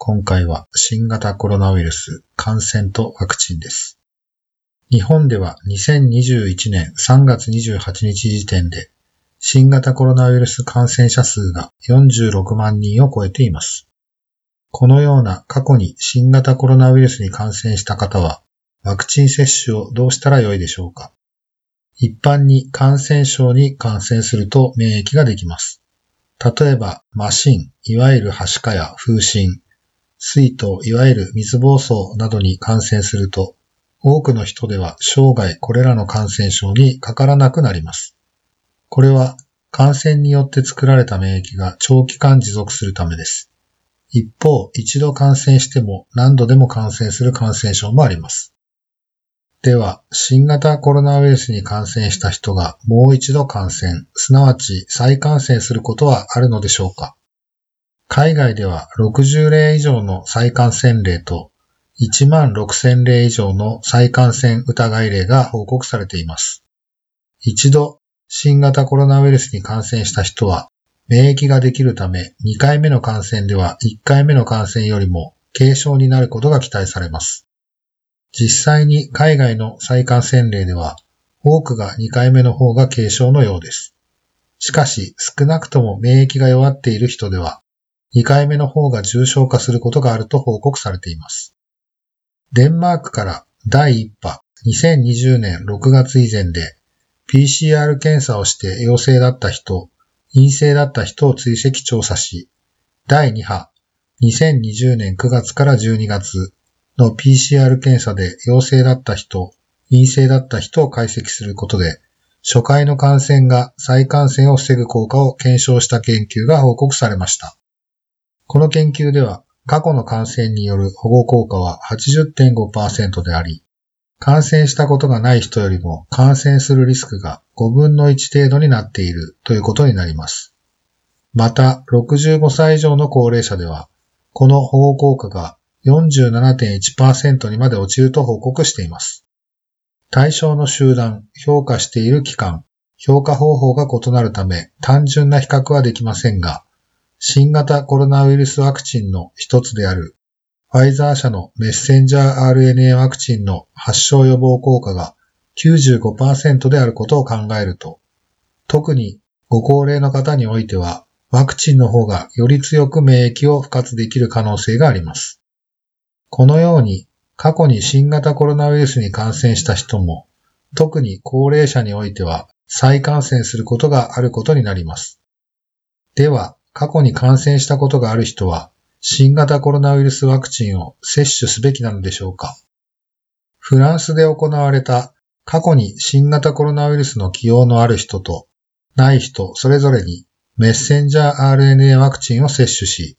今回は新型コロナウイルス感染とワクチンです。日本では2021年3月28日時点で新型コロナウイルス感染者数が46万人を超えています。このような過去に新型コロナウイルスに感染した方はワクチン接種をどうしたらよいでしょうか一般に感染症に感染すると免疫ができます。例えば、マシン、いわゆるはしかや風疹、水筒、いわゆる水疱瘡などに感染すると、多くの人では生涯これらの感染症にかからなくなります。これは感染によって作られた免疫が長期間持続するためです。一方、一度感染しても何度でも感染する感染症もあります。では、新型コロナウイルスに感染した人がもう一度感染、すなわち再感染することはあるのでしょうか？海外では60例以上の再感染例と1万6000例以上の再感染疑い例が報告されています。一度新型コロナウイルスに感染した人は免疫ができるため2回目の感染では1回目の感染よりも軽症になることが期待されます。実際に海外の再感染例では、多くが2回目の方が軽症のようです。しかし、少なくとも免疫が弱っている人では、2回目の方が重症化することがあると報告されています。デンマークから第1波2020年6月以前で PCR 検査をして陽性だった人、陰性だった人を追跡調査し、第2波2020年9月から12月の PCR 検査で陽性だった人、陰性だった人を解析することで、初回の感染が再感染を防ぐ効果を検証した研究が報告されました。この研究では、過去の感染による保護効果は80.5%であり、感染したことがない人よりも感染するリスクが5分の1程度になっているということになります。また、65歳以上の高齢者では、この保護効果が47.1%にまで落ちると報告しています。対象の集団、評価している期間、評価方法が異なるため単純な比較はできませんが、新型コロナウイルスワクチンの一つであるファイザー社のメッセンジャー RNA ワクチンの発症予防効果が95%であることを考えると、特にご高齢の方においてはワクチンの方がより強く免疫を復活できる可能性があります。このように過去に新型コロナウイルスに感染した人も、特に高齢者においては再感染することがあることになります。では、過去に感染したことがある人は、新型コロナウイルスワクチンを接種すべきなのでしょうか？フランスで行われた過去に新型コロナウイルスの起用のある人とない人それぞれにメッセンジャー RNA ワクチンを接種し、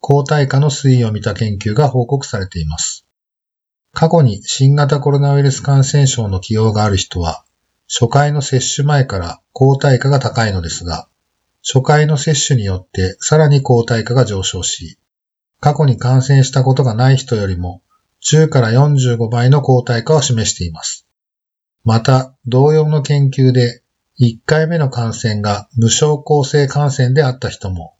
抗体価の推移を見た研究が報告されています。過去に新型コロナウイルス感染症の起用がある人は、初回の接種前から抗体価が高いのですが、初回の接種によってさらに抗体価が上昇し、過去に感染したことがない人よりも10から45倍の抗体価を示しています。また、同様の研究で1回目の感染が無症候性感染であった人も、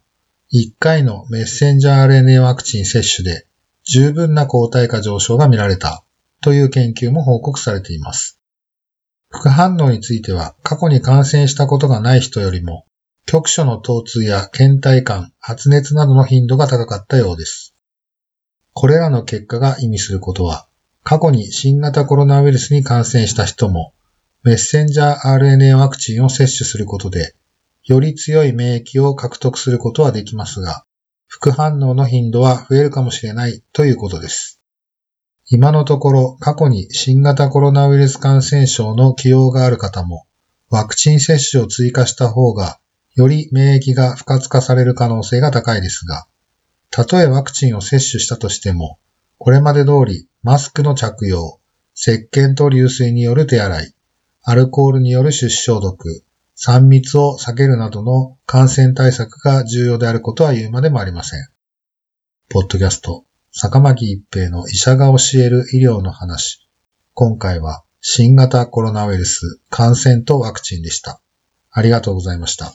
1回のメッセンジャー RNA ワクチン接種で十分な抗体価上昇が見られたという研究も報告されています。副反応については過去に感染したことがない人よりも局所の疼痛や倦怠感、発熱などの頻度が高かったようです。これらの結果が意味することは、過去に新型コロナウイルスに感染した人もメッセンジャー RNA ワクチンを接種することでより強い免疫を獲得することはできますが、副反応の頻度は増えるかもしれないということです。今のところ過去に新型コロナウイルス感染症の起用がある方も、ワクチン接種を追加した方が、より免疫が不活化される可能性が高いですが、たとえワクチンを接種したとしても、これまで通りマスクの着用、石鹸と流水による手洗い、アルコールによる手指消毒、3密を避けるなどの感染対策が重要であることは言うまでもありません。ポッドキャスト、坂巻一平の医者が教える医療の話。今回は新型コロナウイルス感染とワクチンでした。ありがとうございました。